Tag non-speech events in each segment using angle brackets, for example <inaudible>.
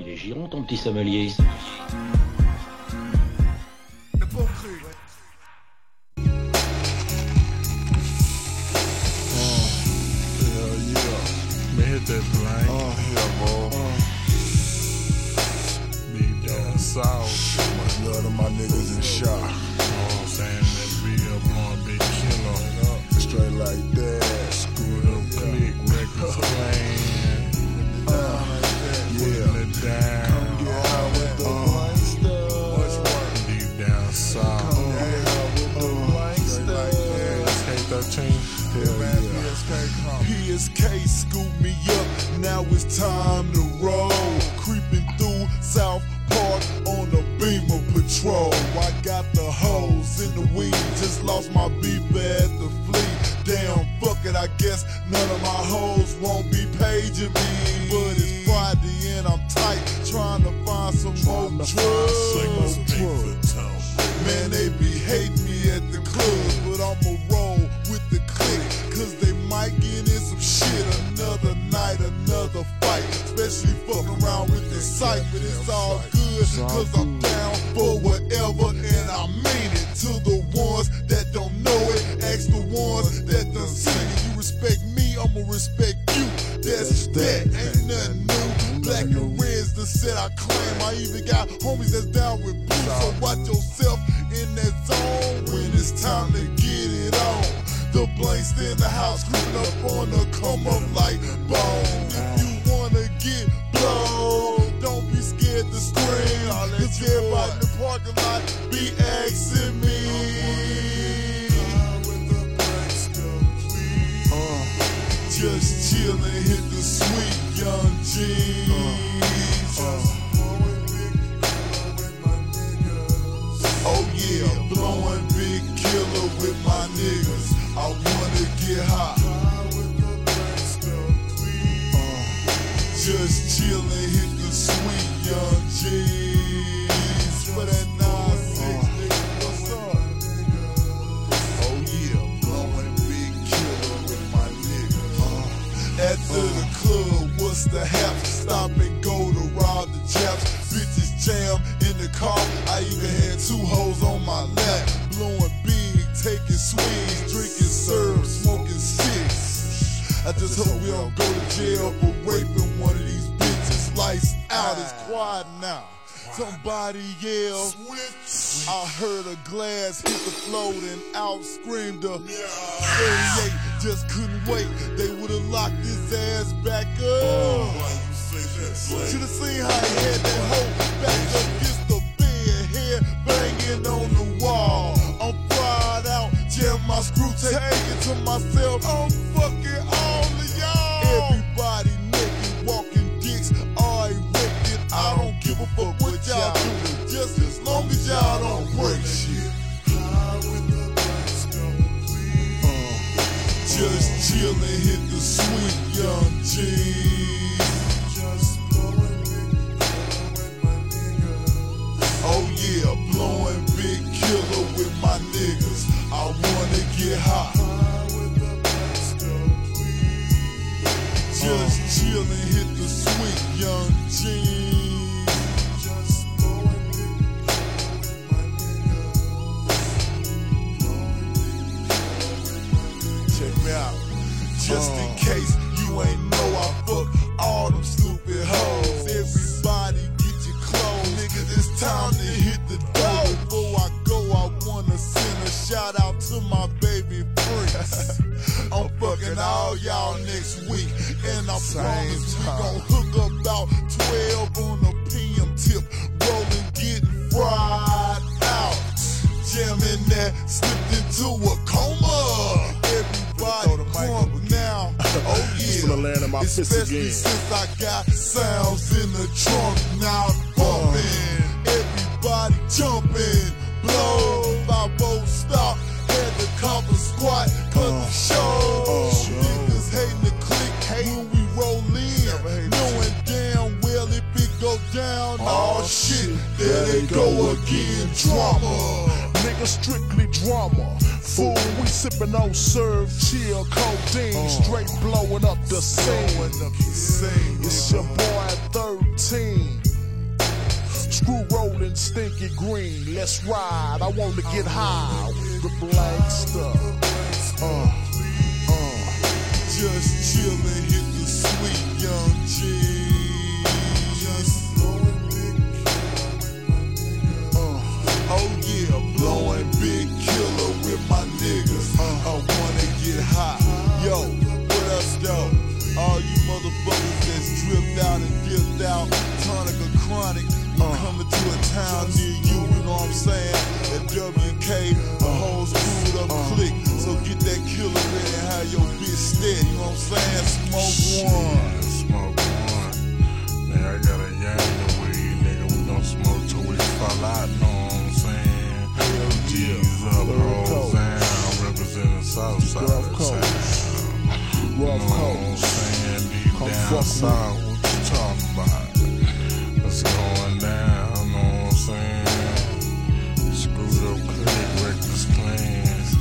il est giron ton petit sommelier. now it's time to roll. Creeping through South Park on a Beamer patrol. I got the hoes in the weed, just lost my beeper at the fleet. Damn, fuck it, I guess none of my hoes won't be paging me. But it's Friday and I'm tight, trying to find some more drugs. out in the parking lot be asking me. just chillin', hit the sweet young G. Uh, uh. Oh yeah, blowin' big killer with my niggas. I wanna get high. just chillin', hit the sweet young G for the club, what's the half? Stop and go to rob the chaps. Bitches jam in the car. I even had two hoes on my lap, blowing big, taking swings, drinking syrup, smoking six. I just hope we all go to jail for raping one of these bitches. Lights out, it's quiet now. Somebody yell. Switch. I heard a glass hit the floor and out screamed a yeah. 38. Just couldn't wait. They would have locked his ass back up. Oh, Should have seen how he had that hoe back up against the bed, head banging on the wall. I'm fried out, jam my screw tape to myself. I'm fucking y'all doing, just as long as y'all don't break shit. Uh, just chill and hit the sweet young G's. Oh yeah, blowing big killer with my nigga. yo, all you motherfuckers that's dripped out and dipped out, tonic or chronic, I'm uh. coming to a town near you, you know what I'm saying? At WK, whole uh. screwed up click, uh. so get that killer in and have your bitch steady, you know what I'm saying? Smoke one. smoke one. I got a nigga, we gon' we fall out, know what I'm saying? representing Southside rough coast. Come down south, what you talking about? What's going down, know what I'm saying? Screwed up click, reckless plans.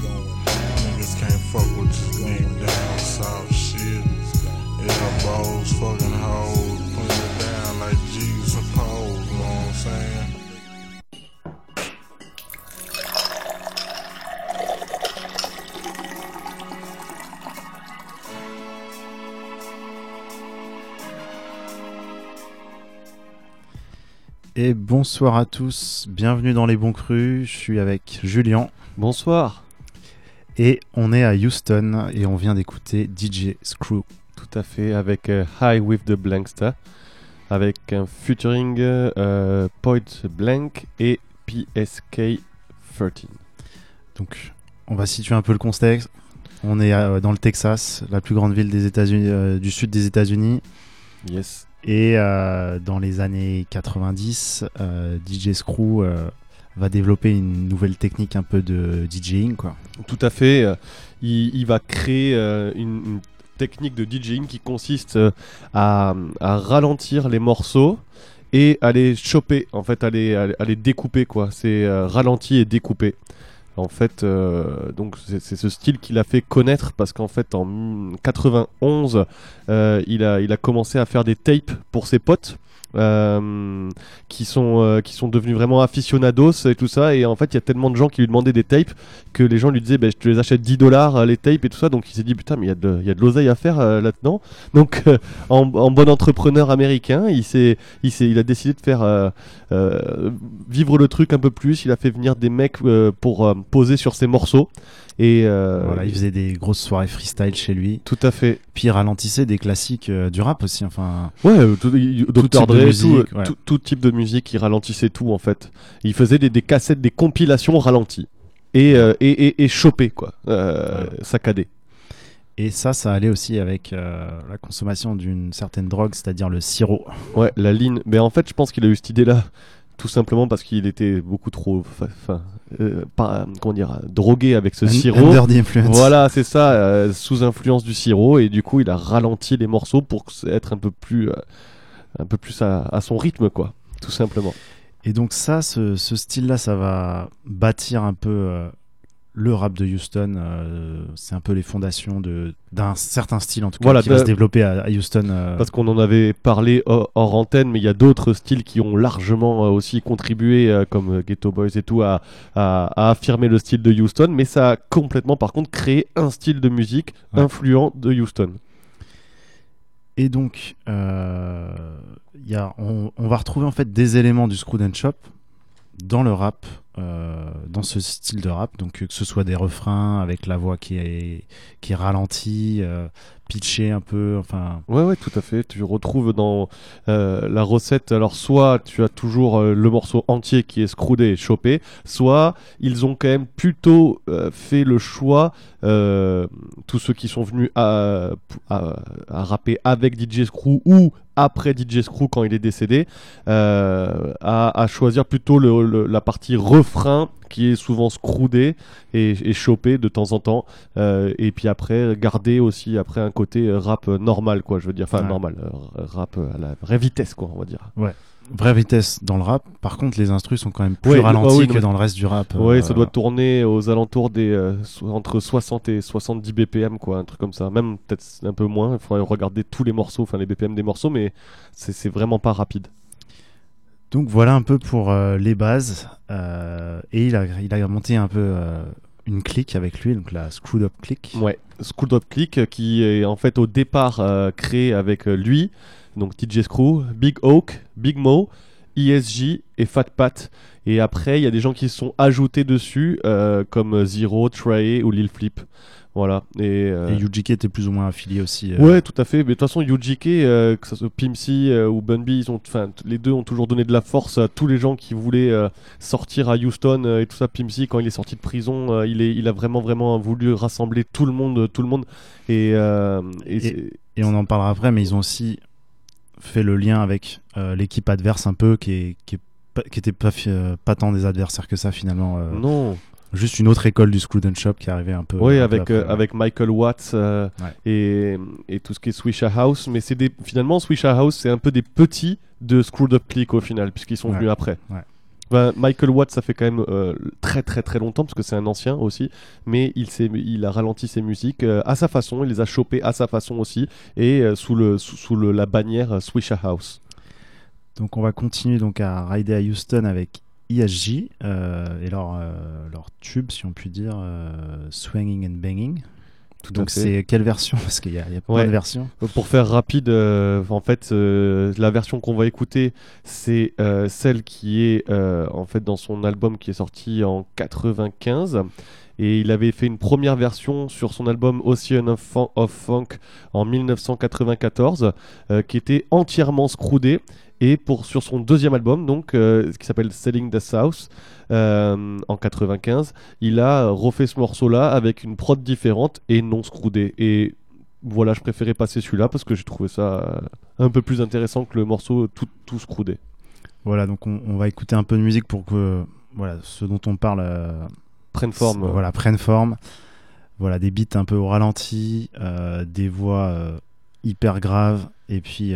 Niggas can't fuck with this deep down south shit. Yeah, balls, fucking hoes, putting it down like G et bonsoir à tous. Bienvenue dans Les Bons Crus. Je suis avec Julian. Bonsoir. Et on est à Houston et on vient d'écouter DJ Screw. Tout à fait, avec euh, High with the star, avec un featuring euh, Point Blank et PSK 13. Donc, on va situer un peu le contexte. On est dans le Texas, la plus grande ville des États-Unis, euh, du sud des États-Unis. Yes. Et euh, dans les années 90, euh, DJ Screw euh, va développer une nouvelle technique un peu de DJing. Quoi. Tout à fait. Il, va créer une, technique de DJing qui consiste à, ralentir les morceaux et à les choper, en fait, à les, découper. C'est ralenti et découpé. En fait, euh, donc c'est ce style qu'il a fait connaître parce qu'en fait en 91, euh, il, a, il a commencé à faire des tapes pour ses potes. Euh, euh, qui sont devenus vraiment aficionados et tout ça et en fait il y a tellement de gens qui lui demandaient des tapes que les gens lui disaient bah, je te les achète 10 dollars euh, les tapes et tout ça donc il s'est dit putain mais il y a de l'oseille à faire là-dedans donc en, bon entrepreneur américain il il a décidé de faire vivre le truc un peu plus il a fait venir des mecs pour poser sur ses morceaux et euh, voilà, il faisait des grosses soirées freestyle chez lui. Tout à fait. Puis il ralentissait des classiques euh, du rap aussi. Enfin, ouais, euh, tout, type de musique, tout, type de musique, il ralentissait tout en fait. Il faisait des, cassettes, des compilations ralenties et, et, et, et chopées, quoi, voilà. saccadées. Et ça, ça allait aussi avec la consommation d'une certaine drogue, c'est-à-dire le sirop. Ouais, la ligne. Mais en fait, je pense qu'il a eu cette idée-là tout simplement parce qu'il était beaucoup trop euh, comment dire drogué avec ce sirop voilà c'est ça euh, sous influence du sirop et du coup il a ralenti les morceaux pour être un peu plus euh, un peu plus à, son rythme quoi tout simplement et donc ça ce style là ça va bâtir un peu le rap de Houston, euh, c'est un peu les fondations d'un certain style en tout cas voilà, qui va bah, se développer à, Houston. Euh. Parce qu'on en avait parlé hors, antenne, mais il y a d'autres styles qui ont largement euh, aussi contribué, comme Ghetto Boys et tout, à, affirmer le style de Houston, mais ça a complètement par contre créé un style de musique influent de Houston. Et donc, y a, on, va retrouver en fait des éléments du Scrooge Shop dans le rap euh, dans ce style de rap. Donc euh, que ce soit des refrains avec la voix qui est, qui est ralentie, euh, pitché un peu. Enfin. Ouais, ouais, tout à fait. Tu retrouves dans euh, la recette. Alors, soit tu as toujours euh, le morceau entier qui est scroudé et chopé, soit ils ont quand même plutôt euh, fait le choix. tous ceux qui sont venus à, à, rapper avec DJ Screw ou après DJ Screw quand il est décédé, à, choisir plutôt le, la partie refrain qui est souvent scroudé et, et chopé de temps en temps. Euh, et puis après, garder aussi après un côté rap normal, quoi, je veux dire. Enfin, normal, euh, rap à la vraie vitesse, quoi, on va dire. Ouais. Vraie vitesse dans le rap, par contre les instrus sont quand même plus ah ralentis que dans le reste du rap. Ouais, ça euh, doit tourner aux alentours des entre 60 et 70 BPM quoi, un truc comme ça. Même peut-être un peu moins, il faudrait regarder tous les morceaux, enfin les BPM des morceaux, mais c'est vraiment pas rapide. Donc voilà un peu pour euh, les bases. Euh, et il a, il monté un peu euh, une clique avec lui, donc la Screwed Up Click. Ouais, Screwed Up Click qui est en fait au départ créé avec lui, donc TJ Screw, Big Oak, Big Mo, ESG et Fat Pat. Et après, il y a des gens qui sont ajoutés dessus comme Zero, Trey ou Lil Flip. Voilà. Et, euh... était plus ou moins affilié aussi. Euh, ouais, tout à fait. Mais de toute façon, UGK, euh, que ce soit Pimsy euh, ou Bunby, ils ont, les deux ont toujours donné de la force à tous les gens qui voulaient sortir à Houston et tout ça. Pimsy, quand il est sorti de prison, il, est, il a vraiment, vraiment voulu rassembler tout le monde, tout le monde. Et, et, on en parlera après, mais ils ont aussi fait le lien avec l'équipe adverse un peu qui est, qui était pas, pas tant des adversaires que ça finalement. non. Juste une autre école du up Shop qui arrivait un peu. Oui, avec, euh, avec Michael Watts euh, et, et, tout ce qui est Swisha House. Mais c'est des, finalement, Swisha House, c'est un peu des petits de Screwed Up Click au final, puisqu'ils sont venus après. Michael Watts, ça fait quand même euh, très très très longtemps, parce que c'est un ancien aussi, mais il, il a ralenti ses musiques à sa façon, il les a chopées à sa façon aussi, et sous, le, sous, la bannière Swisha House. Donc on va continuer donc à rider à Houston avec ISJ euh, et leur, euh, leur tube, si on peut dire, euh, Swinging and Banging. Donc c'est quelle version <laughs> Parce qu'il y a, pas de versions. Pour faire rapide, en fait, la version qu'on va écouter, c'est celle qui est en fait dans son album qui est sorti en 95. Et il avait fait une première version sur son album Ocean of Funk en 1994, qui était entièrement scroudée et pour, sur son deuxième album, donc, euh, qui s'appelle Selling the South, euh, en 95, il a refait ce morceau-là avec une prod différente et non scroudée. Et voilà, je préférais passer celui-là parce que j'ai trouvé ça euh, un peu plus intéressant que le morceau tout, tout scroudé. Voilà, donc on, va écouter un peu de musique pour que voilà, ce dont on parle prenne forme. Voilà, prenne forme. Voilà, des beats un peu au ralenti, des voix hyper graves et puis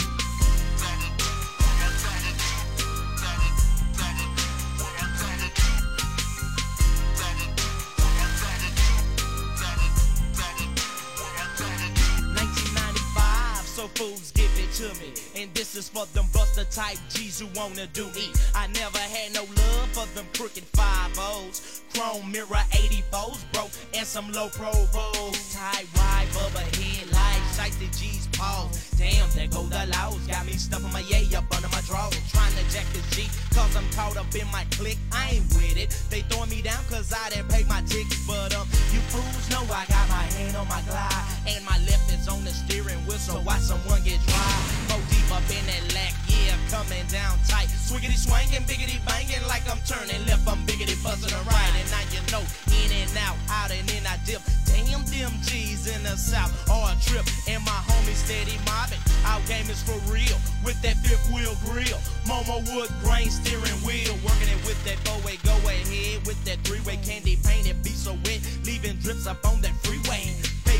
fools give it to me. And this is for them buster type G's who wanna do me. I never had no love for them crooked 5 O's. Chrome mirror 84s, bro, and some low provos. Tie ride, bubba headlights, like the G's pause. Damn, there go the laws. Got me stuffing my yay up under my drawers. Trying to jack this G, cause I'm caught up in my clique. I ain't with it. They throwing me down cause I didn't pay my ticket. But um, you fools know I got my hand on my glide. And my left is on the steering wheel, so why someone get dry? up in that lack, yeah, coming down tight. Swiggity swanging, biggity banging, like I'm turning left, I'm biggity buzzing right. And now you know, in and out, out and in, I dip. Damn, them G's in the south, or a trip. And my homie steady mobbing, our game is for real, with that fifth wheel grill. Momo wood grain steering wheel, working it with that four way go ahead, with that three way candy painted, be so wet, leaving drips up on that freeway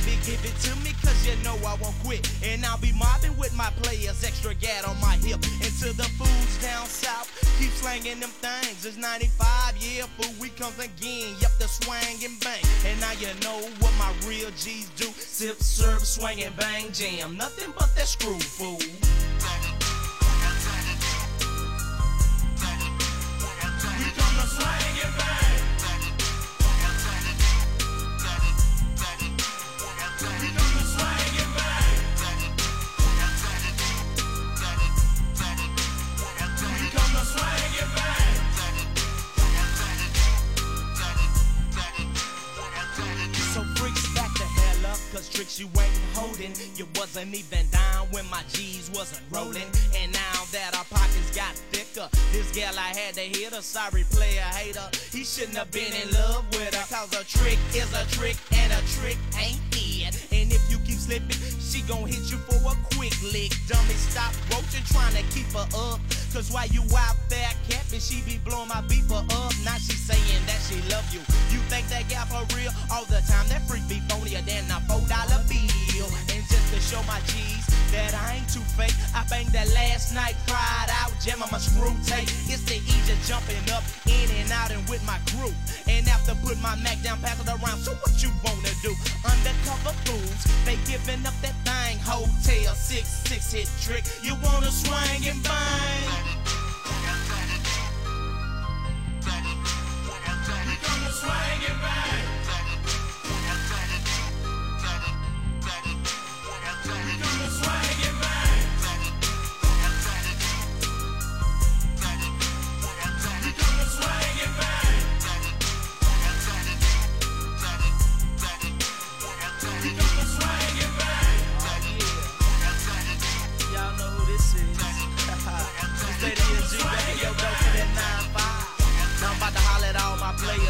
give it, give it to me, cause you know I won't quit. And I'll be mobbing with my players, extra gat on my hip. And to the fools down south, keep slanging them things. It's 95, yeah, fool, we comes again. Yep, the swang and bang. And now you know what my real G's do. Sip, serve, swang and bang, jam. Nothing but that screw, fool. We come to swang and bang. You wasn't even down when my G's wasn't rolling. And now that our pockets got thicker, this gal I had to hit her. Sorry, player hater. He shouldn't have been in love with her. Cause a trick is a trick and a trick ain't it. And if you keep slipping, she gon' hit you for a quick lick. Dummy, stop roaching, trying to keep her up. Cause while you out there camping, she be blowing my beeper up. Now she saying that she love you. You think that gal for real all the time? That freak be bonier than a four dollar bill. And just to show my G's that I ain't too fake. I banged that last night, cried out, jam on my screw tape. It's the easier jumping up, in and out, and with my crew. And after put my Mac down, pass it around. So what you wanna do? Undercover fools, they giving up that thing. Hotel six six hit trick. You wanna swing and bang? Swing and bang.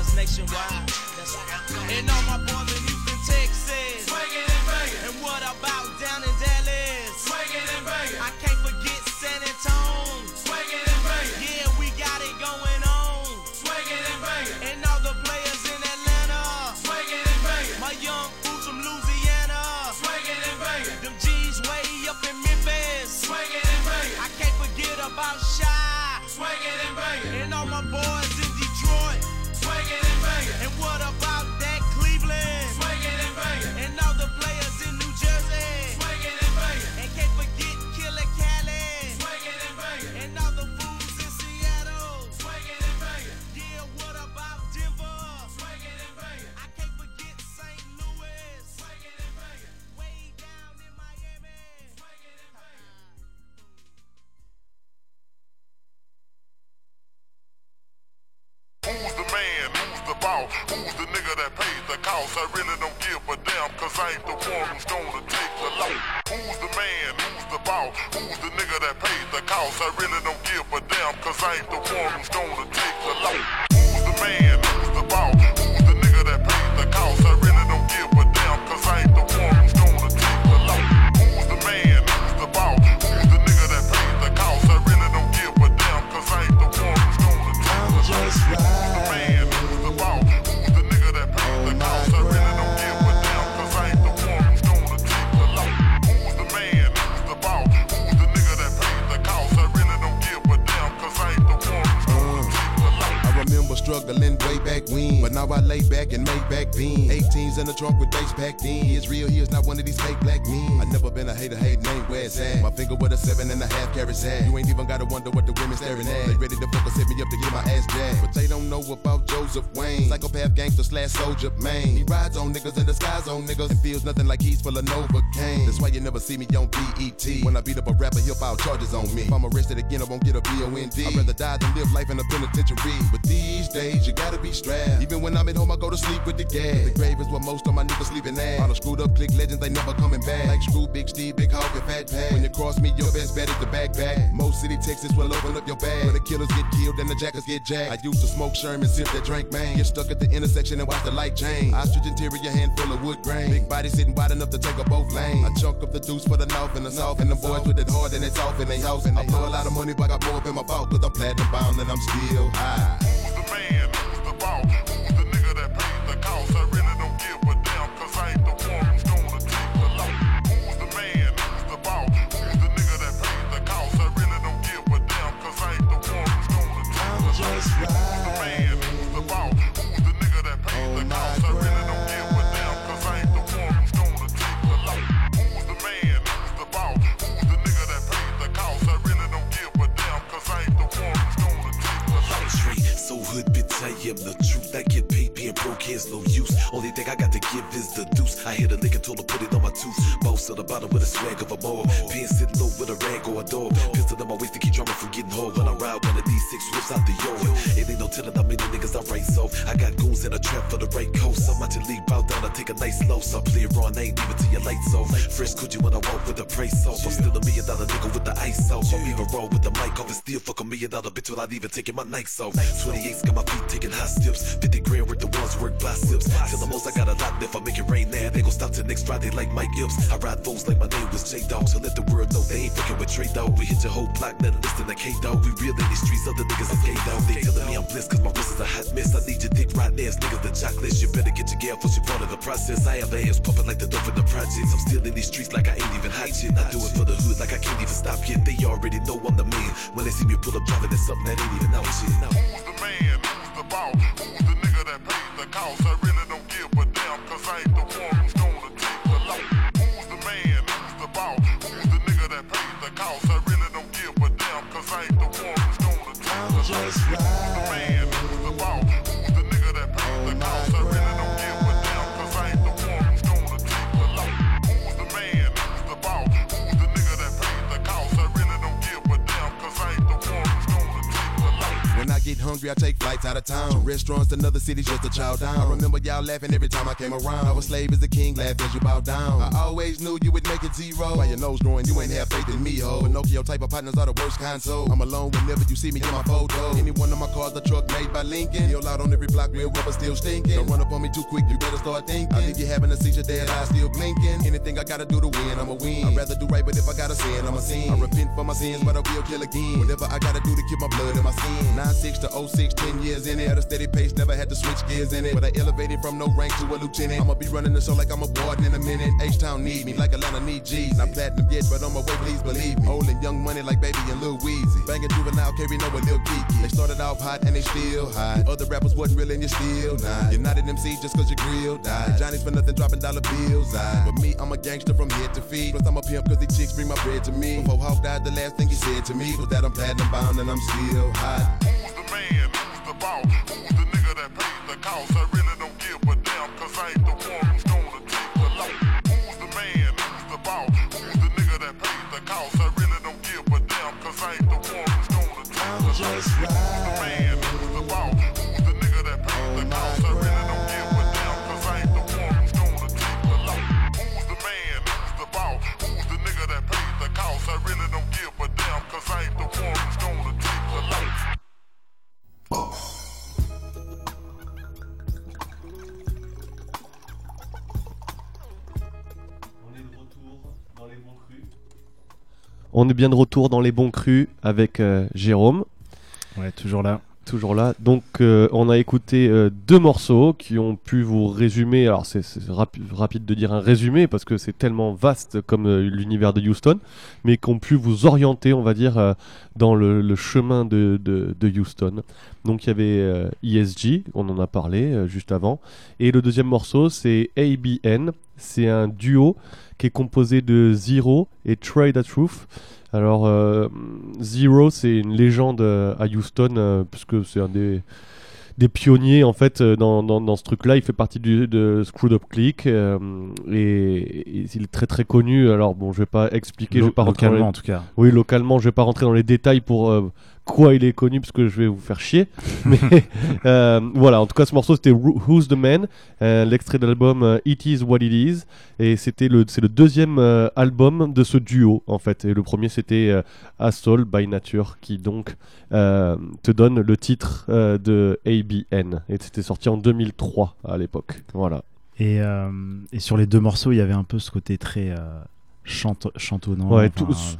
players nationwide. And all my boys in Houston, Texas. and And what about down in Dallas? and I can't forget San Antonio. and Yeah, we got it going on. and And all the players in Atlanta. and My young fools from Louisiana. and Them G's way up in Memphis. and I can't forget about Shy. and And all my boys. Jermaine. He rides on niggas and the skies on niggas. It feels nothing like he's full of Novocaine. That's why you never see me on BET. When I beat up a rapper, he'll file charges on me. If I'm arrested again, I won't get a BOND. I'd rather die than live life in a penitentiary. But these days, you gotta be strapped. Even when I'm at home, I go to sleep with the gas. The grave is where most of my niggas sleeping at. All the screwed up click legends, they never coming back. Like Screw, Big Steve, Big Hawk, and Fat Pat. When you cross me, your best bet is the backpack. Most city, Texas will open up your bag. Where the killers get killed and the jackers get jacked. I used to smoke Sherman, sip that drink, man. Get stuck at the intersection and watch the light like Jane. Ostrich interior, handful of wood grain. Big body sitting wide enough to take up both lanes. A chunk of the deuce for the north and the south. And the boys with it hard and it's soft in their house. I blow a lot of money, but I blow up in my pocket. Cause I'm platinum bound and I'm still high. Who's the man? Who's the Who's the nigga that pays the cost? him the truth. I get paid being broke, here's no use. Only thing I got to give is the deuce. I hit a nigga, told him put it on tooth. Boss to the bottom with a swag of a mower. Pin sitting low with a rag or a door. Pistol in my waist to keep drama from getting hard. When I ride one of these six whips out the yard. It ain't no telling how many niggas I write off. I got goons in a trap for the right coast. I'm out to leave bow down. I take a nice low. So I play it wrong. I ain't even till your lights off. Fresh you when I walk with the price off. I'm still a million dollar nigga with the ice off. I'm even roll with the mic off and still fuck a million dollar bitch without even taking my nights off. 28's got my feet taking high steps. 50 grand worth the ones work biceps. Till the most I got a lot left. I make it rain now. They gon' stop till next Friday like my I ride those like my name was J Dog. So let the world know they ain't fucking with Trey Dog. We hit your whole block, let list listen to K Dog. We real in these streets, other niggas is gay dog. They telling me I'm blessed cause my wrist is a hot mess. I need your dick right now, niggas the chocolate. You better get your gal for she part of the process. I have ass popping like the dope in the projects. I'm still in these streets like I ain't even hot shit. I do it for the hood like I can't even stop yet. They already know I'm the man. When they see me pull up driving, that's something that ain't even out shit. Who's the man? Who's the boss? Who's the nigga that pays the cost? hungry, I take flights out of town. Restaurants and other cities just to chow down. I remember y'all laughing every time I came around. I was slave as a king, laughed as you bow down. I always knew you would make it zero. By your nose growing, you ain't have faith in me, ho. Pinocchio type of partners are the worst kind, so I'm alone whenever you see me in my photo. Any one of my cars, the truck made by Lincoln. Still out on every block, real rubber still stinking. Don't run up on me too quick, you better start thinking. I think you having a seizure, dead eyes still blinking. Anything I gotta do to win, I'ma win. I'd rather do right, but if I gotta sin, I'ma sin. I repent for my sins, but I will kill again. Whatever I gotta do to keep my blood in my skin. 9-6 to oh 10 years in it. At a steady pace, never had to switch gears in it. But I elevated from no rank to a lieutenant. I'ma be running the show like I'm a board in a minute. H Town need me like Atlanta need G's. Not platinum yet, but on my way, please believe me. Holding young money like Baby and Lil Weezy. Banging juvenile, carry no with Lil Keke. They started off hot and they still hot. Other rappers wasn't real and you still not. You're not an MC just cause your grill died. Johnny's for nothing dropping dollar bills. I. But me, I'm a gangster from head to feet. Plus, I'm a pimp cause these chicks bring my bread to me. Before Hawk died, the last thing he said to me was that I'm platinum bound and I'm still hot man? Who's the boss? Who's the nigga that paid the cost? I really don't give a damn, cause I ain't the one. On est bien de retour dans les bons crus avec euh, Jérôme. Ouais, toujours là. Toujours là. Donc, euh, on a écouté euh, deux morceaux qui ont pu vous résumer. Alors, c'est rapide de dire un résumé parce que c'est tellement vaste comme l'univers de Houston, mais qui ont pu vous orienter, on va dire, dans le, chemin de, de, Houston. Donc, il y avait ESG, e on en a parlé juste avant. Et le deuxième morceau, c'est ABN c'est un duo qui est composé de Zero et Trade Truth. Alors, euh, Zero, c'est une légende euh, à Houston, euh, puisque c'est un des pionniers en fait dans, ce truc-là. Il fait partie de Screwed Up Click et, il est très très connu. Alors bon, je vais pas expliquer, je vais pas rentrer en tout cas. Oui, localement, je vais pas rentrer dans les détails pour quoi il est connu parce que je vais vous faire chier. <laughs> Mais euh, voilà, en tout cas, ce morceau c'était Who's the Man, euh, l'extrait de l'album euh, It Is What It Is, et c'était le c'est le deuxième album de ce duo en fait. Et le premier c'était A Soul by Nature qui donc te donne le titre de ABN, et c'était sorti en 2003 à l'époque. Voilà. Et, et, sur les deux morceaux, il y avait un peu ce côté très chante chantonnant.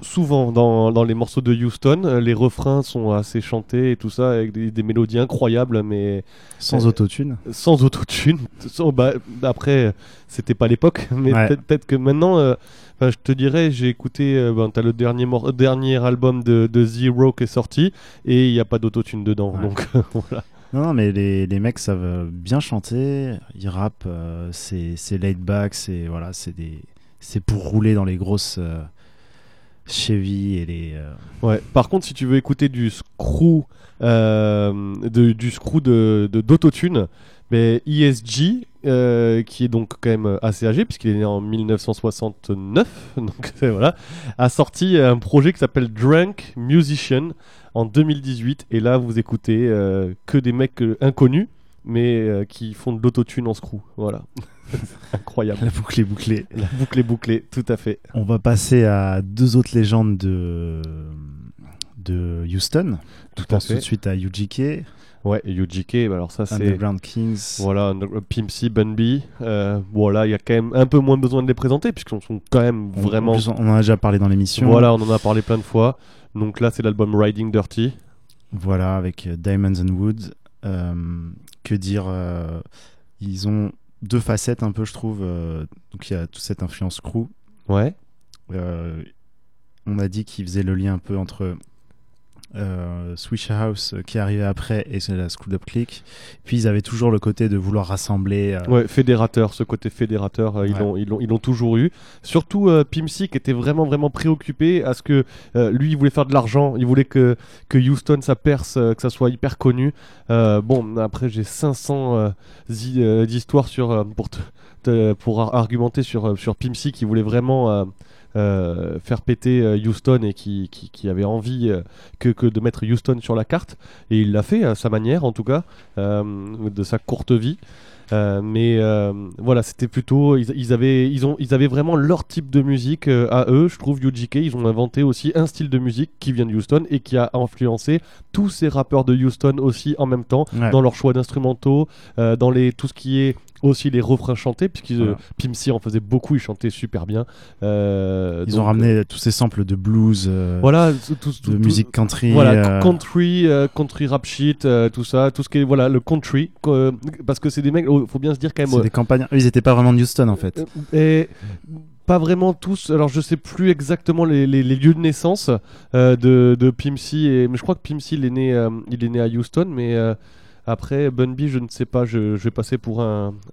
souvent dans, dans, les morceaux de Houston, euh, les refrains sont assez chantés et tout ça, avec des, mélodies incroyables, mais. Sans euh, autotune Sans autotune. <laughs> Bah, après, c'était pas l'époque, <laughs> mais peut-être que maintenant, euh, je te dirais, j'ai écouté, ben, le dernier, dernier album de, de Zero qui est sorti, et il n'y a pas d'autotune dedans, donc <laughs> voilà. Non, mais les, les, mecs savent bien chanter, ils rappent, c'est laid back, c'est voilà, des c'est pour rouler dans les grosses euh, Chevy et les. Euh, ouais. Par contre, si tu veux écouter du screw, euh, de, du screw de d'autotune, mais ESG, qui est donc quand même assez âgé, puisqu'il est né en 1969, <laughs> donc voilà, a sorti un projet qui s'appelle Drunk Musician en 2018. Et là, vous écoutez que des mecs inconnus mais euh, qui font de l'autotune en screw. Voilà. <laughs> Incroyable. La boucle est bouclée. La boucle bouclée, tout à fait. On va passer à deux autres légendes de, de Houston. Tout à fait. Tout de suite à UGK. Ouais, UGK, bah alors ça c'est. Underground Kings. Voilà, euh, Pimpsy, Bunby. Euh, voilà, il y a quand même un peu moins besoin de les présenter, puisqu'on sont quand même vraiment. on en a déjà parlé dans l'émission. Voilà, on en a parlé plein de fois. Donc là, c'est l'album Riding Dirty. Voilà, avec euh, Diamonds and Woods. Euh, que dire euh, Ils ont deux facettes un peu, je trouve. Euh, donc il y a toute cette influence crew. Ouais. Euh, on a dit qu'ils faisaient le lien un peu entre euh, Swish House euh, qui arrivait après et c'est la School Up Click. Puis ils avaient toujours le côté de vouloir rassembler. Euh, ouais, fédérateur, ce côté fédérateur, euh, ils l'ont toujours eu. Surtout Pimsy qui était vraiment vraiment préoccupé à ce que lui il voulait faire de l'argent, il voulait que que Houston ça perce, que ça soit hyper connu. bon après j'ai 500 d'histoires sur pour pour argumenter sur sur Pimsy qui voulait vraiment euh, faire péter euh, Houston et qui, qui, qui avait envie euh, que, que, de mettre Houston sur la carte. Et il l'a fait à sa manière, en tout cas, euh, de sa courte vie. Euh, mais euh, voilà, c'était plutôt. Ils, avaient, ils, ont, ils avaient vraiment leur type de musique euh, à eux. Je trouve UGK, ils ont inventé aussi un style de musique qui vient de Houston et qui a influencé tous ces rappeurs de Houston aussi en même temps dans leur choix d'instrumentaux, dans les, tout ce qui est aussi les refrains chantés, puisque voilà. Pimsy en faisait beaucoup, il chantait super bien. ils ont ramené tous ces samples de blues, voilà, tout, de musique country. Voilà, country, country rap shit, tout ça, tout ce qui est voilà, le country, parce que c'est des mecs, faut, faut bien se dire quand même. C'est euh, des campagnes. ils n'étaient pas vraiment de Houston en fait. Euh, et pas vraiment tous. Alors, je sais plus exactement les, lieux de naissance euh, de, de Pimsy. Et, mais je crois que Pimsy, il est né, il est né à Houston, mais. après, après, Bunby, je ne sais pas, je, vais passer pour un. <laughs>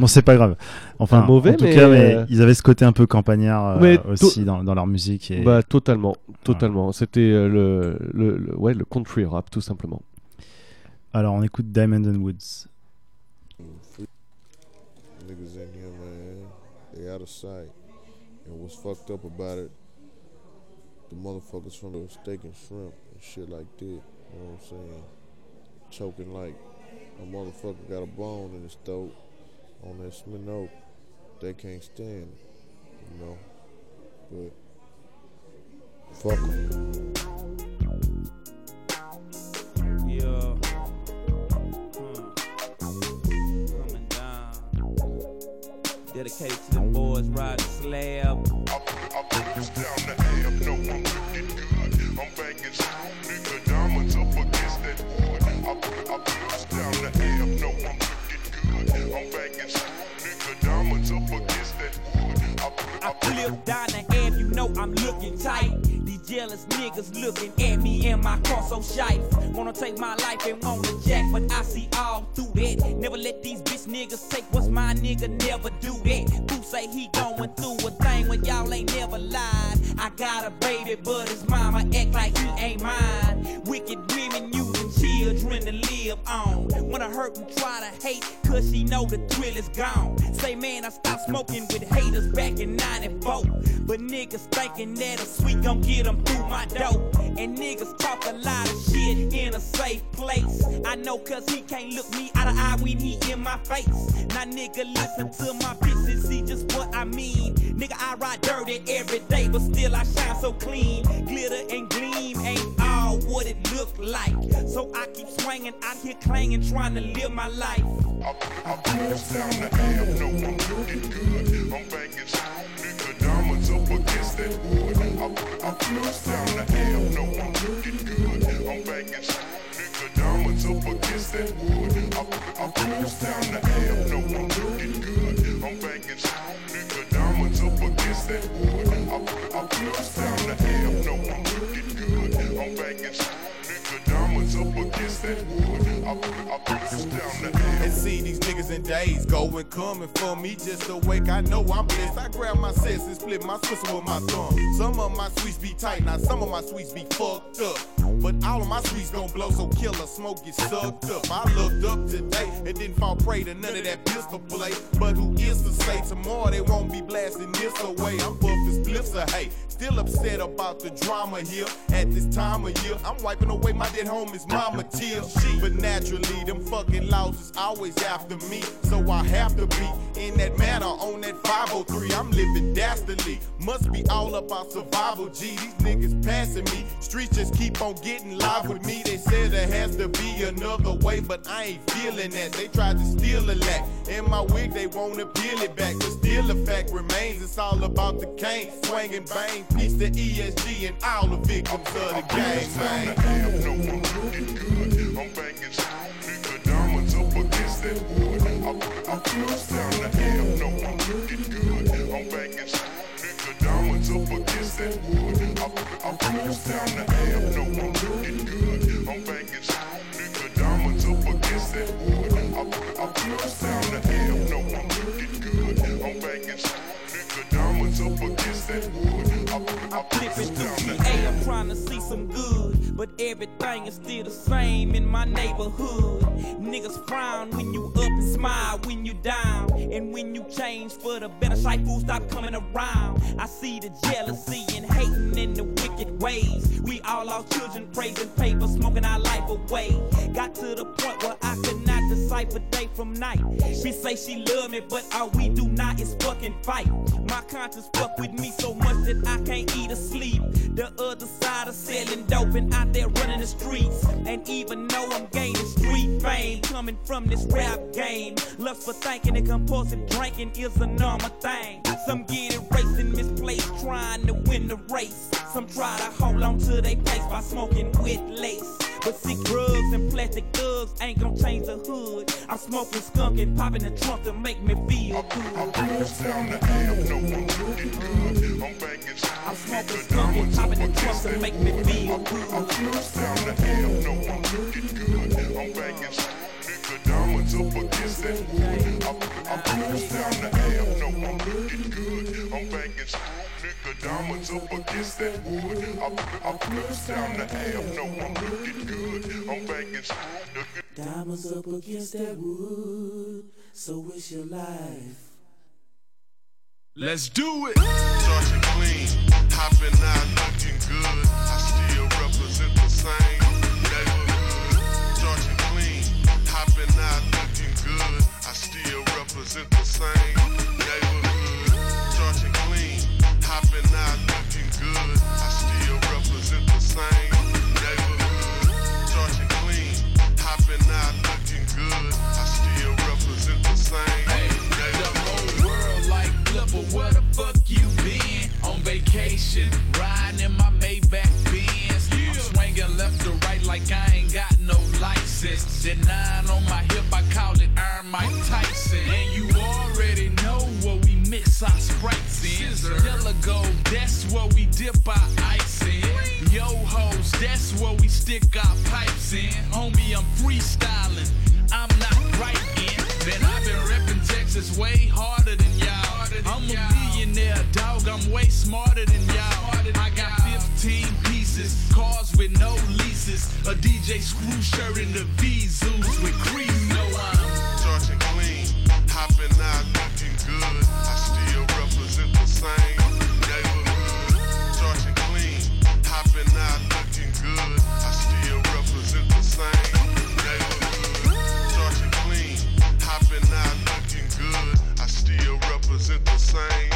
bon, c'est pas grave. Enfin, mauvais, en tout cas, mais ils avaient ce côté un peu campagnard aussi dans, leur musique. Et... Bah, totalement, totalement. C'était le, le, ouais, le country rap, tout simplement. Alors, on écoute Diamond and Woods. out of sight. And what's fucked up about it, the motherfuckers from the steak and shrimp and shit like that. You know what I'm saying? Choking like a motherfucker got a bone in his throat on that smitten oak. They can't stand it, you know? But fuck them. Yeah. Hmm. Dedicated to the slab. I, I, down the ab, no, I'm looking good. I'm banging screw nigga diamonds up against that wood. I, I down the ab, no, I'm looking good. I'm banging screw nigga diamonds up against that wood. I, I, down the ab, you know I'm looking tight. These jealous niggas looking at me and my car so shite. Wanna take my life and won't jack, but I see all through that. Never let these bitch niggas take what's my nigga never do he going through a thing when y'all ain't never lied. I got a baby, but his mama act like he ain't mine. Wicked women using children to live on wanna hurt and try to hate, cause she know the thrill is gone. Say, man, I stopped smoking with haters back in 94. But niggas thinking that a sweet gon' get them through my dope. And niggas talk a lot of shit in a safe place. I know cause he can't look me out of eye when he in my face. Now, nigga, listen to my bitch and see just what I mean. Nigga, I ride dirty every day, but still I shine so clean. Glitter and gleam ain't what it look like. So I keep swinging, out here clanging, trying to live my life. I, I press down the hill, no, I'm looking good. I'm banging strong, nigga, diamonds up against that wood. I, I press down the hill, no, I'm looking good. I'm banging strong, nigga, diamonds up against that wood. I, I press down the hill. no, I'm looking good. I'm banging strong, nigga, diamonds up against that wood. I, I press down the ab sagging. Lift the diamonds up against that wood. I put, I put this down the air. And see these niggas in days going coming for me. Just awake, I know I'm blessed. I grab my sense and split my sister with my thumb. Some of my sweets be tight, now some of my sweets be fucked up. But all of my streets gon' blow, so killer smoke is sucked up. I looked up today and didn't fall prey to none of that pistol play. But who is to say tomorrow they won't be blasting this away? I'm buffing spliffs of hate. Still upset about the drama here at this time of year. I'm wiping away my dead homie's mama tears. But naturally, them fucking louses always after me. So I have to be in that manner on that 503. I'm living dastardly. Must be all about survival. G, these niggas passing me. Streets just keep on getting live with me. They said there has to be another way, but I ain't feeling that. They tried to steal a lack. In my wig, they won't appeal it back. But still, the fact remains it's all about the cane. Swing and bang, peace to ESG and all the victims of the game. Bang. I'm banging stupid, the diamonds up against that wood. I I put down the air, no one that wood. I put the umbrellas down the AM. No, I'm looking good. I'm banging shit, nigga. Diamonds up against that wood. I put the umbrellas down the AM. No, I'm looking good. I'm banging shit, nigga. Diamonds up against that wood. I put the umbrellas down the AM. I'm trying to see some good. But everything is still the same in my neighborhood. Niggas frown when you up and smile when you down. And when you change for the better, shite fools stop coming around. I see the jealousy and hating in the wicked ways. We all our children praising paper, smoking our life away. Got to the point where I could decipher day from night. She say she love me, but all we do not is fucking fight. My conscience fuck with me so much that I can't eat or sleep. The other side of selling dope and out there running the streets. And even though I'm gaining street fame coming from this rap game, lust for thinking and compulsive drinking is a normal thing. Some get erased and misplaced trying to win the race. Some try to hold on to their place by smoking with lace. But see, drugs and plastic thugs ain't gonna change the hood. I'm smoking skunk and popping the trunk to make me feel good. I'm down the avenue, I'm looking good. I'm back in I'm smoking skunk and popping the trunk to make me feel good. I'm down the avenue, I'm looking good. I'm back in the diamonds up against that wood. I'm, I'm, i down the avenue, I'm looking good. I'm back in Diamonds up against that wood. I, I flips down the half, no, I'm looking good. I'm banging screwed. Diamonds up against that wood, so it's your life. Let's do it. Sergeant Clean, hopping out, looking good. I still represent the same neighborhood. Sergeant Clean, hopping out, looking good. I still represent the same. the whole world like Flipper, where the fuck you been? On vacation, riding in my Maybach Benz. I'm swinging left to right like I ain't got no license. stick our pipes in. Homie, I'm freestyling. I'm not right in. Man, I've been repping Texas way harder than y'all. I'm a millionaire, dog. I'm way smarter than y'all. I got 15 pieces, cars with no leases, a DJ screw shirt in the V Zoos with crease. No, I'm Georgia Clean, hopping same.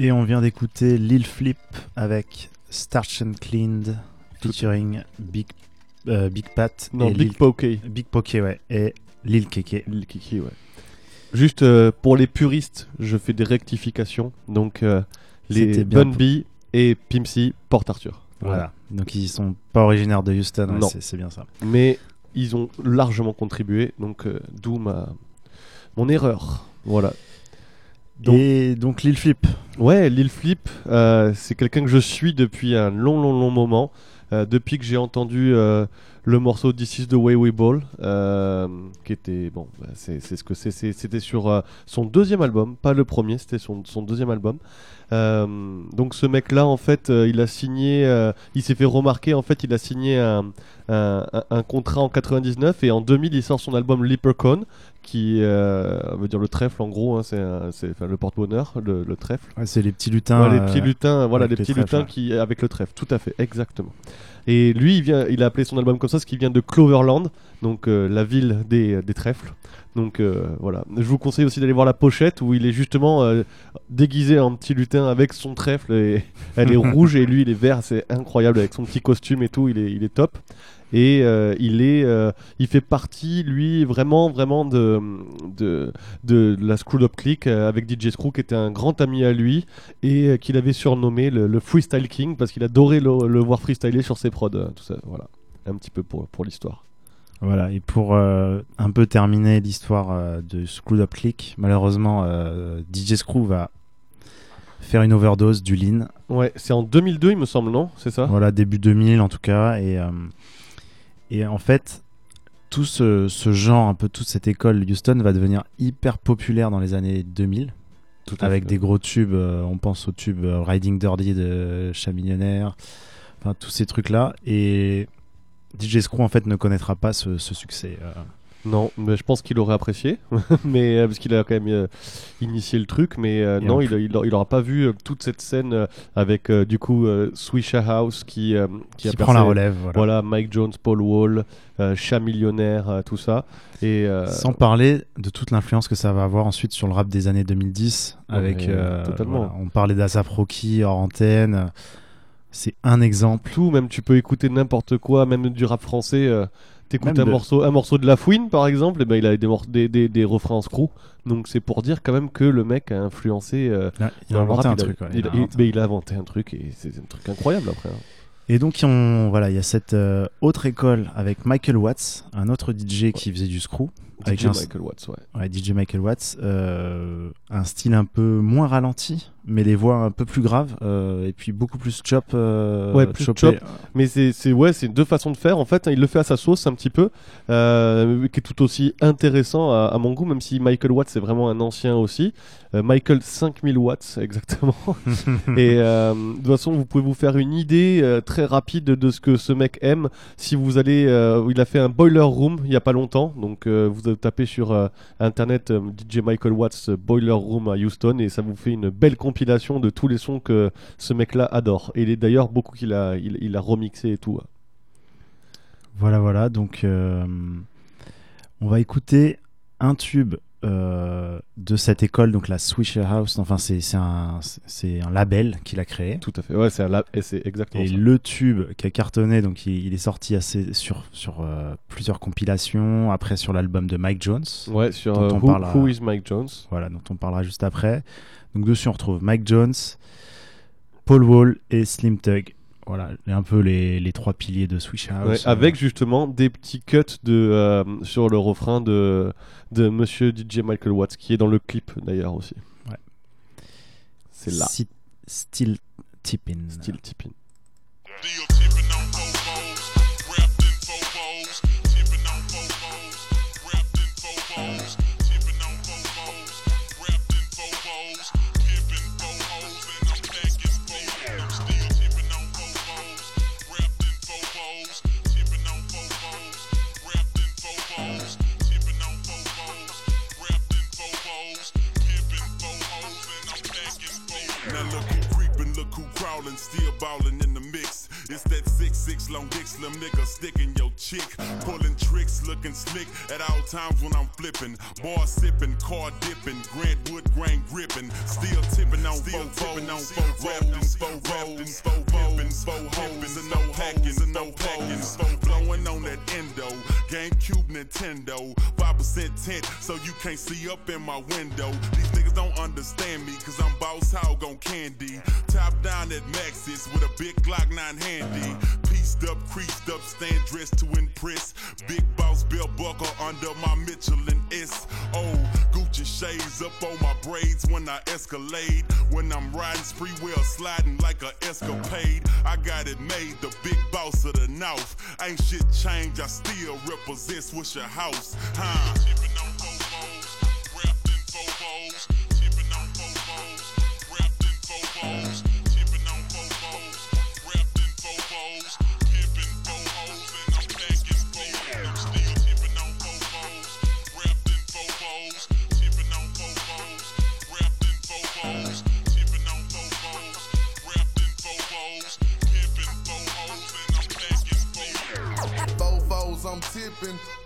Et on vient d'écouter Lil Flip avec Starch and Cleaned featuring Big, euh, Big Pat. et Big Poké. Big Poké, ouais. Et Lil Keke. Lil ouais. Juste euh, pour les puristes, je fais des rectifications. Donc, euh, les Bun B et Pimsy portent Arthur. Voilà. Donc, ils sont pas originaires de Houston. C'est bien ça. Mais ils ont largement contribué. Donc, d'où ma... mon erreur. Voilà et donc Lil Flip. Ouais, Lil Flip, euh, c'est quelqu'un que je suis depuis un long, long, long moment. Euh, depuis que j'ai entendu euh, le morceau This de the way we ball, euh, qui était, bon, bah, c'est ce que c'est, c'était sur euh, son deuxième album, pas le premier, c'était son, deuxième album. Euh, donc ce mec-là, en fait, il a signé, il s'est fait remarquer, en fait, il a signé un, contrat en 99 et en 2000, il sort son album "Lippercon" qui veut dire le trèfle en gros, hein, c'est le porte-bonheur, le, trèfle. c'est les petits lutins. les petits lutins, voilà, les, petits lutins qui, avec le trèfle, tout à fait, exactement. Et lui, il, a appelé son album comme ça, ce qui vient de Cloverland, donc euh, la ville des trèfles. Donc euh, voilà. Je vous conseille aussi d'aller voir la pochette où il est justement euh, déguisé en petit lutin avec son trèfle. Et elle est <laughs> rouge et lui il est vert. C'est incroyable avec son petit costume et tout. Il est, top et euh, il est il fait partie lui vraiment vraiment de de, la Screwed Up Click avec DJ Screw qui était un grand ami à lui et qu'il avait surnommé le, Freestyle King parce qu'il adorait le, voir freestyler sur ses prods tout ça voilà un petit peu pour, pour l'histoire voilà, et pour euh, un peu terminer l'histoire euh, de Screwed Up Click, malheureusement, euh, DJ Screw va faire une overdose du lean. Ouais, c'est en 2002, il me semble, non C'est ça Voilà, début 2000 en tout cas. Et, et en fait, tout ce, genre, un peu toute cette école Houston va devenir hyper populaire dans les années 2000. avec des gros tubes, on pense au tube Riding Dirty de Chat Millionnaire, enfin tous ces trucs-là. Et DJ Screw en fait ne connaîtra pas ce, succès. Euh. Non, mais je pense qu'il aurait apprécié, <laughs> mais euh, parce qu'il a quand même euh, initié le truc. Mais non, il, il, aura pas vu toute cette scène avec du coup Swisha House qui qui, prend la relève. Voilà. Mike Jones, Paul Wall, Chat Millionnaire, tout ça. Et sans parler de toute l'influence que ça va avoir ensuite sur le rap des années 2010 ah, avec. on parlait d'Asap Rocky antenne. C'est un exemple. Tout, même tu peux écouter n'importe quoi, même du rap français. Euh, t'écoutes un, morceau, morceau de La Fouine, par exemple, et ben il a des, des, refrains en screw. Donc c'est pour dire quand même que le mec a influencé. Euh, il, a inventé un truc. il, a inventé. un truc et c'est un truc incroyable après. Hein. Et donc voilà, il y a cette euh, autre école avec Michael Watts, un autre DJ qui faisait du screw. DJ Michael Watts, DJ Michael Watts, un style un peu moins ralenti mais les voix un peu plus graves euh, et puis beaucoup plus chop. Euh, mais c'est ouais, c'est deux façons de faire en fait. Hein, il le fait à sa sauce un petit peu, euh, qui est tout aussi intéressant à, mon goût, même si Michael Watts c'est vraiment un ancien aussi. Michael 5000 watts <laughs> exactement. <laughs> et de toute façon, vous pouvez vous faire une idée très rapide de ce que ce mec aime. Si vous allez, il a fait un boiler room il y a pas longtemps, donc vous tapez sur internet DJ Michael Watts boiler room à Houston et ça vous fait une belle compétition de tous les sons que ce mec-là adore. Et il est d'ailleurs beaucoup qu'il a, il, a remixé et tout. Voilà, voilà. Donc, euh, on va écouter un tube euh, de cette école, donc la Swisher House. Enfin, c'est un, un, label qu'il a créé. Tout à fait. Ouais, c'est exactement. Et le tube qui a cartonné, donc il, est sorti assez sur, sur euh, plusieurs compilations. Après, sur l'album de Mike Jones. Ouais, sur who, is Mike Jones. Voilà, dont on parlera juste après. Donc dessus, on retrouve Mike Jones, Paul Wall et Slim Tug. Voilà, un peu les, les trois piliers de Swish House. avec justement des petits cuts de, euh, sur le refrain de, de Monsieur DJ Michael Watts, qui est dans le clip d'ailleurs aussi. Ouais. C'est là. still tipping Still tipping ballin' in the it's that six six long dick slim nigga sticking your chick, pulling tricks, looking slick at all times when I'm flipping, bar sipping, car dipping, Grant Wood grain gripping, still tipping on still tipping on four rollins, four rollins, four rollins, four hoes, and no hackins and no hackins, blowing on that endo, GameCube, Nintendo, five percent tent, so you can't see up in my window. These niggas don't understand me, cause I'm boss hog on candy, top down at Maxis with a big Glock nine hand candy. Pieced up, creased up, stand dressed to impress. Big boss belt buckle under my Michelin S. Oh, Gucci shades up on my braids when I escalade. When I'm riding spree wheel, sliding like a escapade. I got it made, the big boss of the north. Ain't shit changed, I still represent what's your house, huh?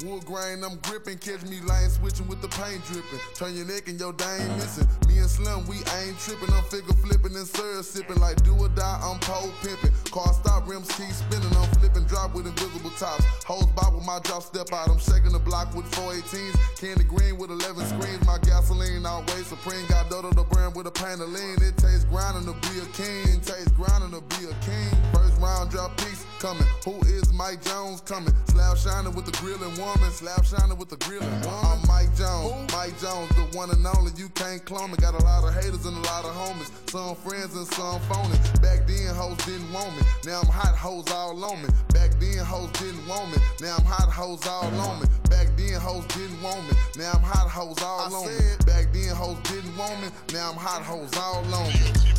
Wood grain, I'm gripping. Catch me lying, switching with the paint dripping. Turn your neck and your day ain't missing. Me and Slim, we ain't tripping. I'm figure flipping and syrup sipping. Like do or die, I'm pole pimping. Car stop, rims keep spinning. I'm flipping, drop with invisible tops. Hoes bob with my drop, step out. I'm shaking the block with 418s. Candy green with 11 screens. My gasoline always supreme. Got Dodo the brand with a pain lean. It tastes grinding to be a king. tastes grinding to be a king. First round drop piece coming. Who is Mike Jones coming? Slab shining with the grilling woman. Slab shining with the grilling woman. I'm Mike Jones. Who? Mike Jones, the one and only. You can't clone me. Got a lot of haters and a lot of homies. Some friends and some phony. Back then, hoes didn't want me. Now I'm hot hoes all on me. Back then, hoes didn't want me. Now I'm hot hoes all on me. Back then, hoes didn't want me. Now I'm hot hoes all on me. Back then, hoes didn't want me. Now I'm hot hoes all on me.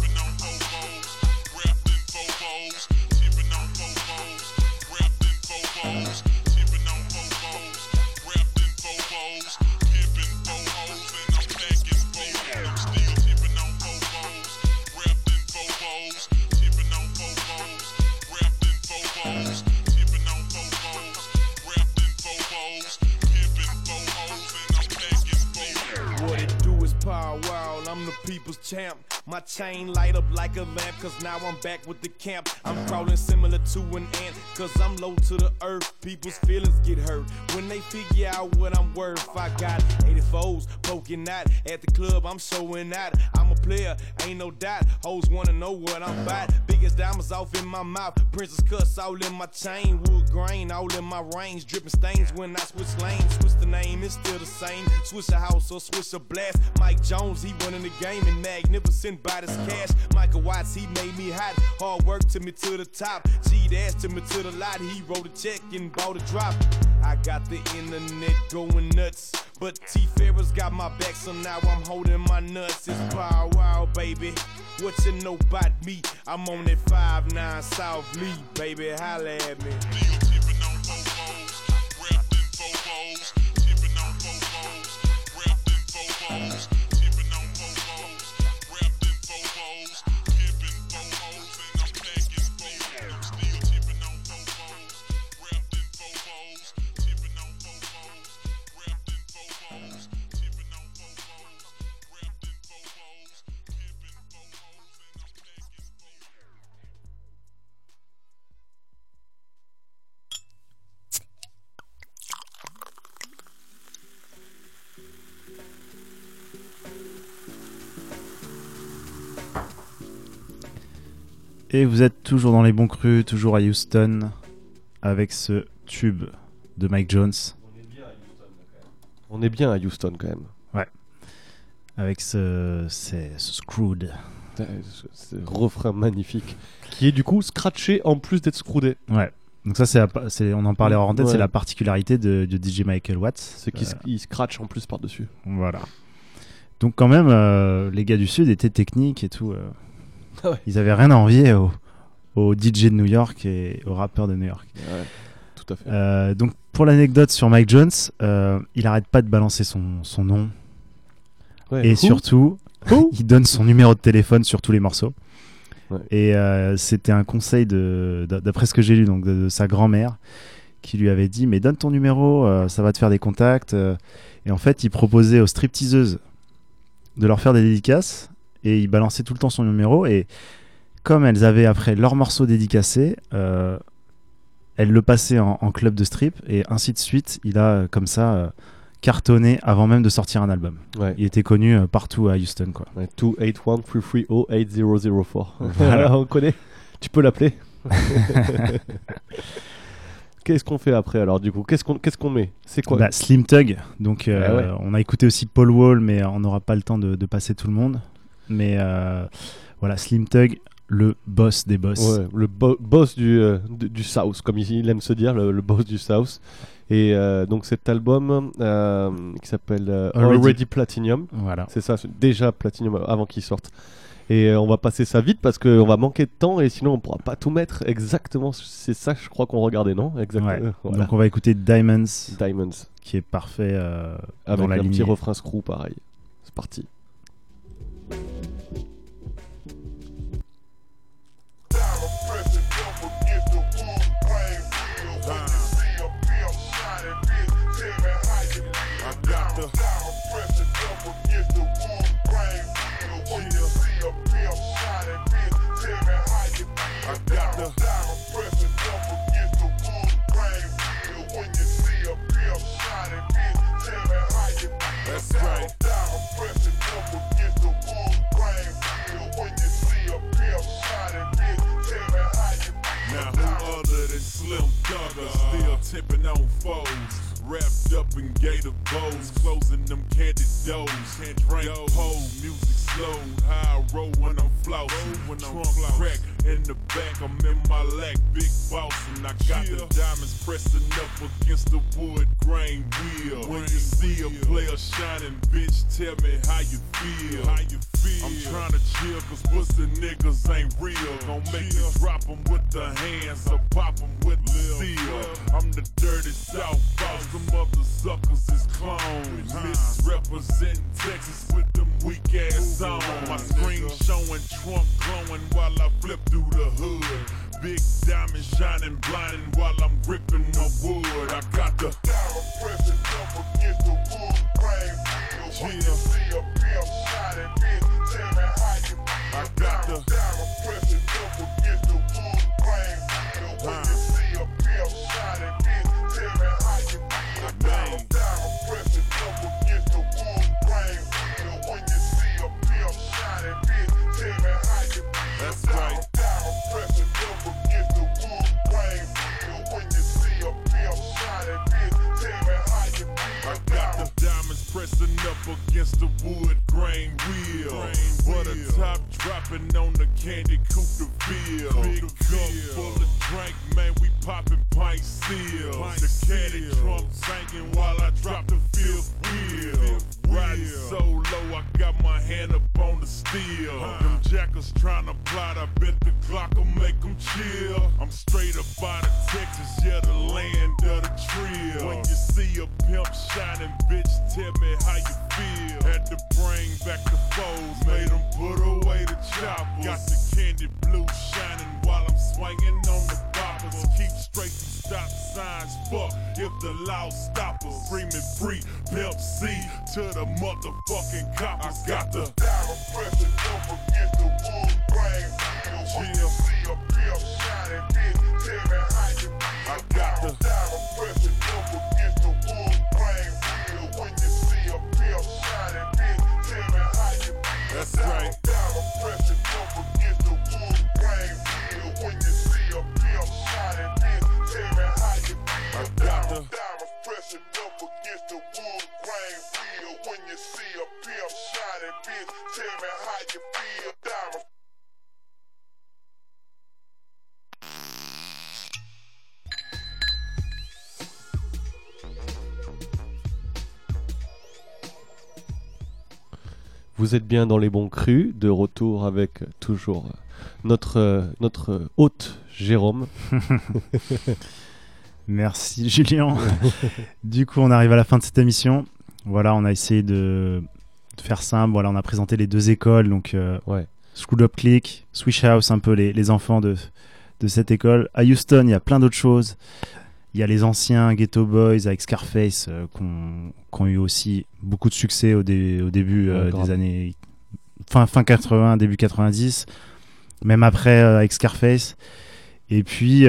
was champ. My chain light up like a lamp, cause now I'm back with the camp. I'm crawling similar to an ant, cause I'm low to the earth. People's feelings get hurt when they figure out what I'm worth. I got 84s poking out at the club, I'm showing out. I'm a player, ain't no doubt. Hoes wanna know what I'm about. Biggest diamonds off in my mouth, princess cuss all in my chain, wood grain all in my range, dripping stains when I switch lanes. Switch the name, it's still the same. Switch a house or switch a blast. Mike Jones, he running the game and magnificent been by this cash. Michael Watts, he made me hot. Hard work to me to the top. G dash to me to the lot. He wrote a check and bought a drop. I got the internet going nuts. But T Farris got my back, so now I'm holding my nuts. It's Paul Wall, baby. What you know about me? I'm on that 5 9 South Lee, baby. Holla at me. Et vous êtes toujours dans les bons crus, toujours à Houston, avec ce tube de Mike Jones. On est bien à Houston quand même. Ouais. Avec ce, c'est, ce Screwed. refrain magnifique. Qui est du coup scratché en plus d'être scroudé Ouais. Donc ça, c'est, on en parlait en tête, c'est la particularité de, DJ Michael Watts. C'est qu'il euh, scratch en plus par-dessus. Voilà. Donc quand même, euh, les gars du Sud étaient techniques et tout. Euh. Ah Ils avaient rien à envier aux, DJ de New York et aux rappeurs de New York. tout à fait. Euh, donc pour l'anecdote sur Mike Jones, euh, il arrête pas de balancer son, nom. et surtout, <laughs> il donne son numéro de téléphone sur tous les morceaux. Et euh, c'était un conseil, d'après ce que j'ai lu, donc de, sa grand-mère qui lui avait dit mais donne ton numéro, ça va te faire des contacts. et en fait, il proposait aux stripteaseuses de leur faire des dédicaces et il balançait tout le temps son numéro. Et comme elles avaient après leur morceau dédicacé, euh, elles le passaient en, club de strip et ainsi de suite. Il a euh, comme ça euh, cartonné avant même de sortir un album. Il était connu partout à Houston. Quoi. 281-330-8004. <laughs> Voilà. on connaît. Tu peux l'appeler. <laughs> <laughs> Qu'est-ce qu'on fait après alors du coup Qu'est-ce qu'on qu'est-ce qu'on met C'est quoi bah, Slim Tug. Donc ah on a écouté aussi Paul Wall, mais on n'aura pas le temps de, de, passer tout le monde. Mais euh, voilà, Slim Tug, le boss des boss. Ouais, le boss euh, du, du, South, comme il aime se dire, le, boss du South. Et euh, donc cet album qui s'appelle Already. Platinum, voilà. c'est ça, déjà Platinum avant qu'il sorte. Et on va passer ça vite parce qu'on va manquer de temps et sinon on pourra pas tout mettre exactement. C'est ça, je crois qu'on regardait, non Exactement. Voilà. Donc on va écouter Diamonds. Diamonds. Qui est parfait. Avec la un petit refrain screw, pareil. C'est parti. うん。Slim Thugger, still tipping on foes. Wrapped up in gator bows, closing them candy doors. Can't drink music slow, high roll when I'm flossing. When I'm crack in the back, I'm in my lack, big boss, and I got yeah. the diamonds pressing up against the wood grain wheel. When you see a player shining, bitch, tell me how you feel. How you feel. I'm trying to chill, cause pussy niggas ain't real. Gon' make me drop them with the hands or pop them with the seal. I'm the dirty South Boss, them other suckers is clones. Misrepresenting Texas with them weak ass on. My screen showing Trump glowing while I flip through the hood. Big diamond shining, blinding while I'm ripping. Vous êtes bien dans les bons crus, de retour avec toujours notre, notre hôte Jérôme. <laughs> Merci Julien. <laughs> du coup, on arrive à la fin de cette émission. Voilà, on a essayé de, faire simple. Voilà, on a présenté les deux écoles, donc euh, ouais. School of Click, Swish House, un peu les, enfants de, de cette école. À Houston, il y a plein d'autres choses. Il y a les anciens Ghetto Boys avec Scarface euh, qui ont eu aussi beaucoup de succès au, au début euh, des années fin, fin 80, début 90, même après euh, avec Scarface. Et puis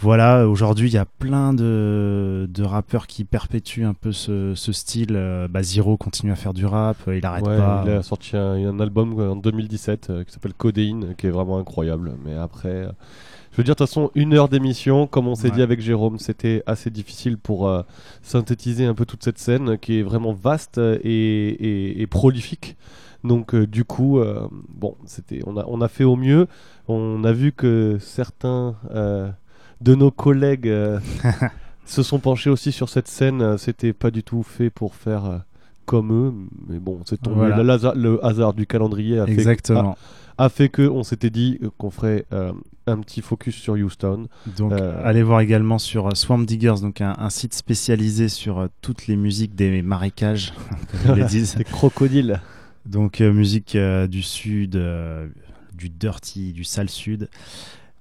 voilà, aujourd'hui il y a plein de, de, rappeurs qui perpétuent un peu ce, ce style. Bah, Zero continue à faire du rap, il arrête ouais, pas. Il a sorti un, album en 2017 qui s'appelle Codeine, qui est vraiment incroyable. Mais après veux dire, de toute façon, une heure d'émission, comme on s'est dit avec Jérôme, c'était assez difficile pour euh, synthétiser un peu toute cette scène qui est vraiment vaste euh, et, prolifique. Donc euh, du coup, bon, c'était, on a, on a fait au mieux. On a vu que certains de nos collègues <laughs> se sont penchés aussi sur cette scène. C'était pas du tout fait pour faire comme eux, mais bon, c'est tombé. Le, hasard du calendrier a Exactement. fait. A, fait que on s'était dit qu'on ferait un petit focus sur Houston. Donc, euh, allez voir également sur euh, Swamp Diggers, donc un, site spécialisé sur euh, toutes les musiques des marécages, <laughs> comme ils disent. des crocodiles. Donc, musique du sud, du dirty, du sale sud.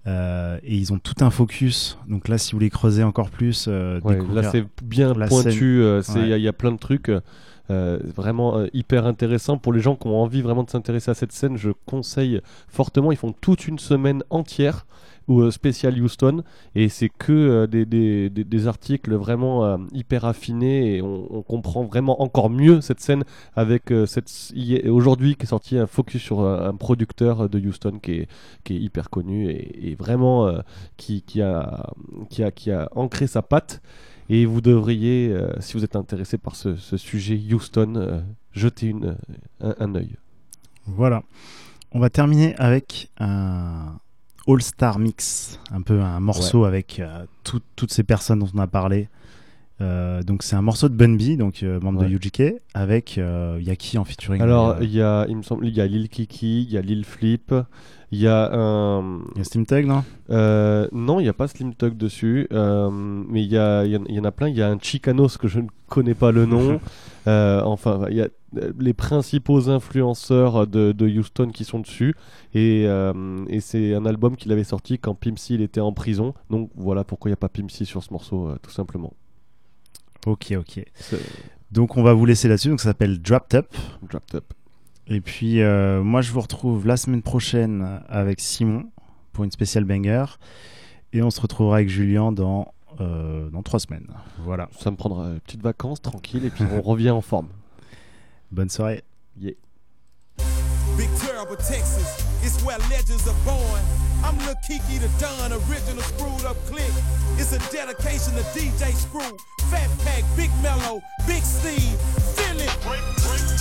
et ils ont tout un focus. Donc là, si vous voulez creuser encore plus, là c'est bien pointu. Il y, a plein de trucs. Euh, vraiment euh, hyper intéressant. Pour les gens qui ont envie vraiment de s'intéresser à cette scène, je conseille fortement. Ils font toute une semaine entière ou euh, spécial Houston et c'est que des, des, des, articles vraiment hyper affinés et on, comprend vraiment encore mieux cette scène avec cette aujourd'hui qui est sorti un focus sur un producteur de Houston qui est, qui est hyper connu et, et vraiment qui, qui, a, qui, a, qui a ancré sa patte et vous devriez, euh, si vous êtes intéressé par ce, sujet Houston, euh, jeter une, euh, un, œil. Voilà. On va terminer avec un All-Star Mix, un peu un morceau avec toutes ces personnes dont on a parlé. donc c'est un morceau de Bunby, donc membre de UGK, avec il y qui en featuring Alors il y a, il me semble, il y a Lil Kiki, il y a Lil Flip, il y a un. Il y a Steam Tag, non euh, Non, il n'y a pas Slim Tug dessus, euh, mais il y, a, y en a plein. Il y a un Chicanos que je ne connais pas le nom. <laughs> Euh, enfin, il y a les principaux influenceurs de, Houston qui sont dessus. Et, c'est un album qu'il avait sorti quand Pimsy était en prison. Donc voilà pourquoi il n'y a pas Pimsy sur ce morceau, tout simplement. Ok, ok. Donc on va vous laisser là-dessus. Donc ça s'appelle Dropped Up. Dropped Up. Et puis, euh, moi, je vous retrouve la semaine prochaine avec Simon pour une spéciale banger. Et on se retrouvera avec Julien dans, euh, dans trois semaines. Voilà. Ça me prendra une petite vacances, tranquille, et puis on revient en forme. Bonne soirée. Yeah. Texas, it's where legends are born. I'm screwed up It's a dedication to DJ Screw, Fat Big Big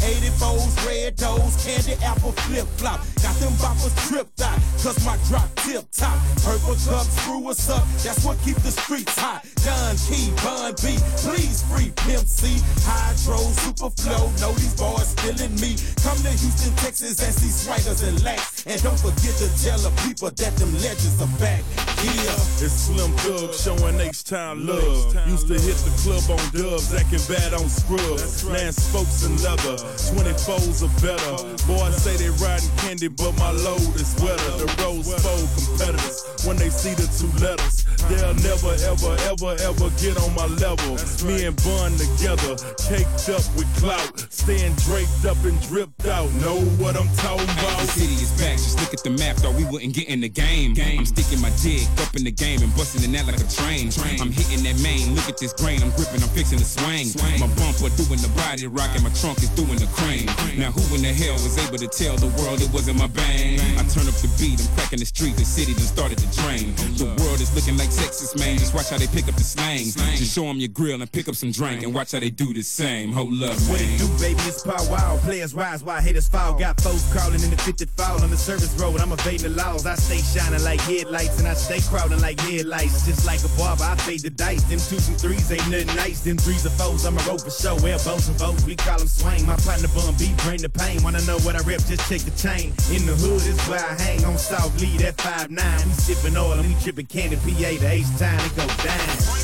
84s, red toes, candy apple flip flop. Got them boppers tripped out, cause my drop tip top. Purple cups screw us up, that's what keep the streets hot. John Key, Bun B, please free Pimp C. Hydro, super flow, know these boys feeling me. Come to Houston, Texas, and see Swaggers and lacks. And don't forget to tell the people that them legends are back. Yeah. It's Slim Thug showing H-Town love. Used to hit the club on dubs, acting bad on scrubs. man spokes and leather. 24s are better. Boys say they riding candy, but my load is wetter. The roads fold competitors when they see the two letters. They'll never, ever, ever, ever get on my level. Me and Bun together, caked up with clout, staying draped up and dripped out. Know what I'm talking about? The city is back. Just look at the map. Thought we wouldn't get in the game. game. I'm sticking my jig up in the game and busting it out like a train. I'm hitting that main. Look at this grain. I'm gripping. I'm fixing the swing. swing. My bumper doing the body rocking. My trunk is doing in the crane. Now who in the hell was able to tell the world it wasn't my bang? I turn up the beat, I'm cracking the street, the city done started to drain. The world is looking like Texas, man. Just watch how they pick up the slang. Just show them your grill and pick up some drink and watch how they do the same. Hold up, man. What it do, baby? It's Paul Wall. Players rise while haters fall. Got foes crawling in the fifth foul on the service road. I'm evading the laws. I stay shining like headlights and I stay crowding like headlights. Just like a barber, I fade the dice. Them twos and threes ain't nothing nice. Them threes are fours, I'm a rope for show. Elbows and bows, we call them swing. My Pot the bun beat, bring the pain. Wanna know what I rep? Just check the chain. In the hood is where I hang on South Lee, that 5'9. We sippin' oil and we trippin' candy. PA to H time, it go down.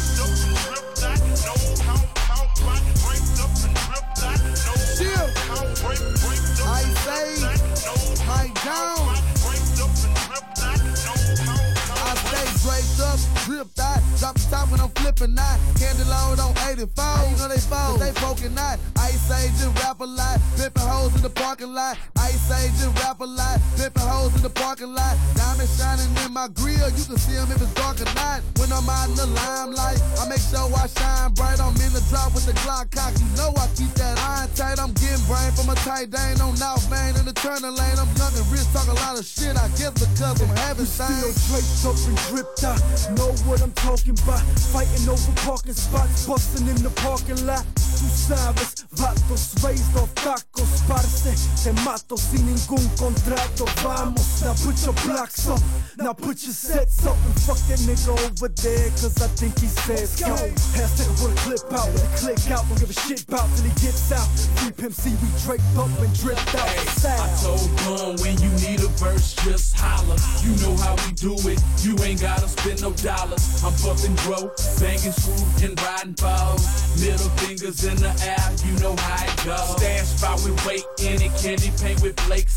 Drip thot, drop the top when I'm flipping out. Candle on on 84. You know they fall, they poking out. Ice Age and rap a lot. Pippin' hoes in the parking lot. Ice Age and rap a lot. Pippin' hoes in the parking lot. Diamond shining in my grill. You can see them if it's dark or not. When I'm out in the limelight, I make sure I shine bright. I'm in the drop with the Glock cock. You know I keep that iron tight. I'm getting brain from a tight ain't on North man in the turning lane. I'm young and rich, talk a lot of shit. I guess because I'm having shine. Still draped up and dripped out. No know what I'm talking about. Fighting over parking spots, busting in the parking lot sus sabes, vatos raised off tacos, parce. Te mato sin ningún contrato, vamos. Now put your blocks up, now put your sets up, and fuck that nigga over there, cause I think he says go. has to with a clip out, with a click out, don't give a shit bout till he gets out. Deep MC, we draped up and dripped out. Hey, I told Gun when you need a verse, just holler. You know how we do it, you ain't gotta spend no dollars. I'm buffing broke, banging screw and riding balls. Middle fingers in the air, you know how it goes. Stand spot, we wait in it. Candy paint with Blake